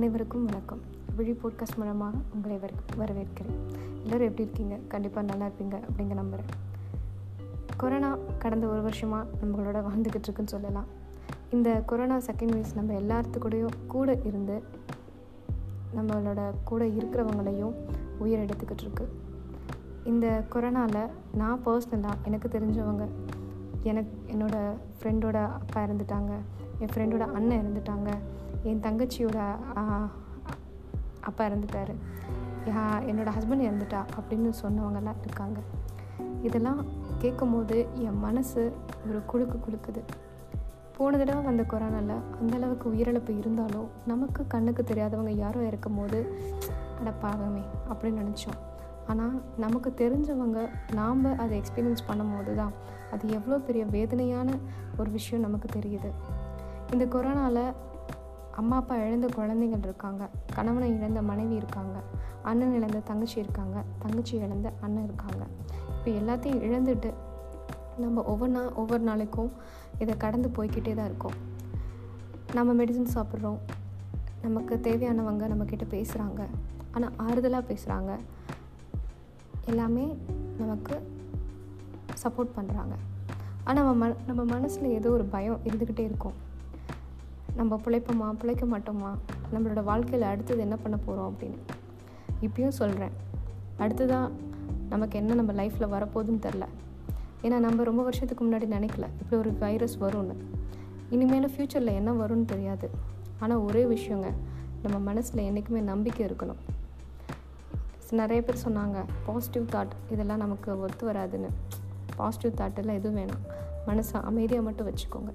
அனைவருக்கும் வணக்கம். விழி போட்காஸ்ட் மூலமாக உங்களை வர வரவேற்கிறேன். எல்லோரும் எப்படி இருக்கீங்க? கண்டிப்பாக நல்லா இருப்பீங்க அப்படிங்க நம்புகிறேன் கொரோனா கடந்த ஒரு வருஷமாக நம்மளோட வாழ்ந்துக்கிட்டு இருக்குன்னு சொல்லலாம். இந்த கொரோனா செகண்ட் வேவ்ஸ் நம்ம எல்லாத்துக்கூடையும் கூட இருந்து நம்மளோட கூட இருக்கிறவங்களையும் உயிர் எடுத்துக்கிட்டு இருக்கு. இந்த கொரோனாவில் நான் பர்சனலாக எனக்கு தெரிஞ்சவங்க எனக்கு என்னோடய ஃப்ரெண்டோட அப்பா இறந்துட்டாங்க. என் ஃப்ரெண்டோட அண்ணன் இறந்துட்டாங்க. என் தங்கச்சியோட அப்பா இறந்துட்டார். என்னோடய ஹஸ்பண்ட் இறந்துட்டா அப்படின்னு சொன்னவங்கெல்லாம் இருக்காங்க. இதெல்லாம் கேட்கும் போது என் மனசு ஒரு குழுக்கு குழுக்குது போன தடவை வந்த கொரோனாவில் அந்தளவுக்கு உயிரிழப்பு இருந்தாலும் நமக்கு கண்ணுக்கு தெரியாதவங்க யாரோ இருக்கும் போது அடப்பாகமே அப்படின்னு நினச்சோம். ஆனால் நமக்கு தெரிஞ்சவங்க நாம் அதை எக்ஸ்பீரியன்ஸ் பண்ணும்போது தான் அது எவ்வளோ பெரிய வேதனையான ஒரு விஷயம் நமக்கு தெரியுது. இந்த கொரோனாவில் அம்மா அப்பா இழந்த குழந்தைகள் இருக்காங்க. கணவனை இழந்த மனைவி இருக்காங்க. அண்ணன் இழந்த தங்கச்சி இருக்காங்க. தங்கச்சி இழந்த அண்ணன் இருக்காங்க. இப்போ எல்லாத்தையும் இழந்துட்டு நம்ம ஒவ்வொரு நாள் ஒவ்வொரு நாளைக்கும் இதை கடந்து போய்கிட்டே தான் இருக்கோம். நம்ம மெடிசன் சாப்பிட்றோம். நமக்கு தேவையானவங்க நம்மக்கிட்ட பேசுகிறாங்க ஆனால் ஆறுதலாக பேசுகிறாங்க எல்லாமே நமக்கு சப்போர்ட் பண்ணுறாங்க ஆனால் நம்ம ம நம்ம மனசில் ஏதோ ஒரு பயம் இருந்துக்கிட்டே இருக்கும். நம்ம பிழைப்போமா? பிழைக்க மாட்டோமா? நம்மளோட வாழ்க்கையில் அடுத்தது என்ன பண்ண போகிறோம் அப்படின்னு. இப்பயும் சொல்கிறேன் அடுத்ததான் நமக்கு என்ன நம்ம லைஃப்பில் வரப்போகுதுன்னு தெரில ஏன்னா நம்ம ரொம்ப வருஷத்துக்கு முன்னாடி நினைக்கல. இப்படி ஒரு வைரஸ் வரும்னு. இனிமேல் ஃப்யூச்சரில் என்ன வரும்னு தெரியாது. ஆனால் ஒரே விஷயங்க. நம்ம மனசில் என்றைக்குமே நம்பிக்கை இருக்கணும். நிறைய பேர் சொன்னாங்க பாசிட்டிவ் தாட் இதெல்லாம் நமக்கு ஒத்து வராதுன்னு. பாசிட்டிவ் தாட்டெல்லாம் எதுவும் வேணாம். மனசை அமைதியாக மட்டும் வச்சுக்கோங்க.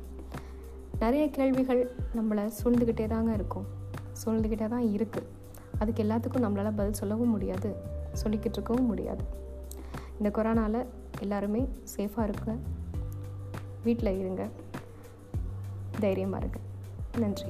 நிறைய கேள்விகள் நம்மளை சூழ்ந்துக்கிட்டே தாங்க இருக்கும். சூழ்ந்துக்கிட்டே தான் இருக்குது அதுக்கு எல்லாத்துக்கும் நம்மளால் பதில் சொல்லவும் முடியாது சொல்லிக்கிட்டு இருக்கவும் முடியாது. இந்த கொரோனாவில் எல்லாருமே சேஃபாக இருக்க வீட்டில் இருங்க. தைரியமாக இருங்க. நன்றி.